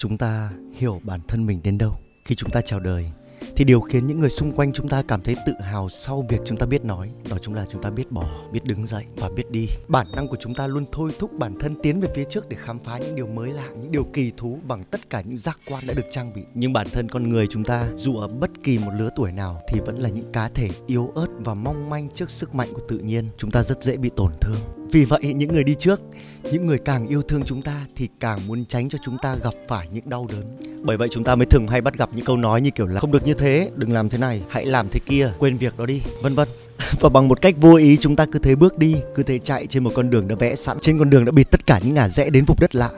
chúng ta hiểu bản thân mình đến đâu khi chúng ta chào đời thì điều khiến những người xung quanh chúng ta cảm thấy tự hào sau việc chúng ta biết nói đó chính là chúng ta biết bỏ biết đứng dậy và biết đi. Bản năng của chúng ta luôn thôi thúc bản thân tiến về phía trước để khám phá những điều mới lạ những điều kỳ thú bằng tất cả những giác quan đã được trang bị. Nhưng bản thân con người chúng ta dù ở bất kỳ một lứa tuổi nào thì vẫn là những cá thể yếu ớt và mong manh trước sức mạnh của tự nhiên. Chúng ta rất dễ bị tổn thương. Vì vậy những người đi trước, những người càng yêu thương chúng ta thì càng muốn tránh cho chúng ta gặp phải những đau đớn. Bởi vậy chúng ta mới thường hay bắt gặp những câu nói như kiểu là không được như thế, đừng làm thế này, hãy làm thế kia, quên việc đó đi, vân vân. Và bằng một cách vô ý chúng ta cứ thế bước đi, cứ thế chạy trên một con đường đã vẽ sẵn, trên con đường đã bịt tất cả những ngả rẽ đến vùng đất lạ.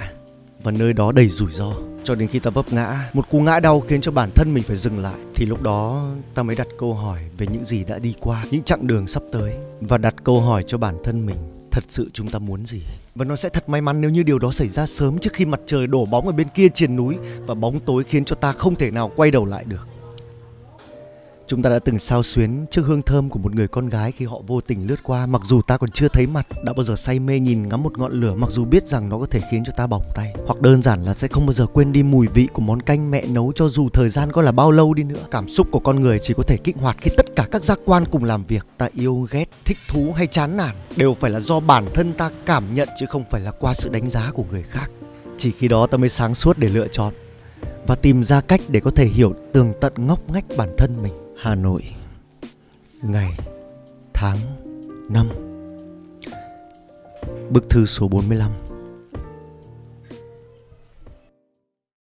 Và nơi đó đầy rủi ro. Cho đến khi ta vấp ngã một cú ngã đau khiến cho bản thân mình phải dừng lại thì lúc đó ta mới đặt câu hỏi về những gì đã đi qua những chặng đường sắp tới và đặt câu hỏi cho bản thân mình thật sự chúng ta muốn gì? Và nó sẽ thật may mắn nếu như điều đó xảy ra sớm trước khi mặt trời đổ bóng ở bên kia triền núi và bóng tối khiến cho ta không thể nào quay đầu lại được. Chúng ta đã từng sao xuyến trước hương thơm của một người con gái khi họ vô tình lướt qua mặc dù ta còn chưa thấy mặt, đã bao giờ say mê nhìn ngắm một ngọn lửa mặc dù biết rằng nó có thể khiến cho ta bỏng tay, hoặc đơn giản là sẽ không bao giờ quên đi mùi vị của món canh mẹ nấu cho dù thời gian có là bao lâu đi nữa. Cảm xúc của con người chỉ có thể kích hoạt khi tất cả các giác quan cùng làm việc. Ta yêu ghét, thích thú hay chán nản đều phải là do bản thân ta cảm nhận chứ không phải là qua sự đánh giá của người khác. Chỉ khi đó ta mới sáng suốt để lựa chọn và tìm ra cách để có thể hiểu tường tận ngóc ngách bản thân mình. Hà Nội Ngày Tháng Năm. Bức thư số 45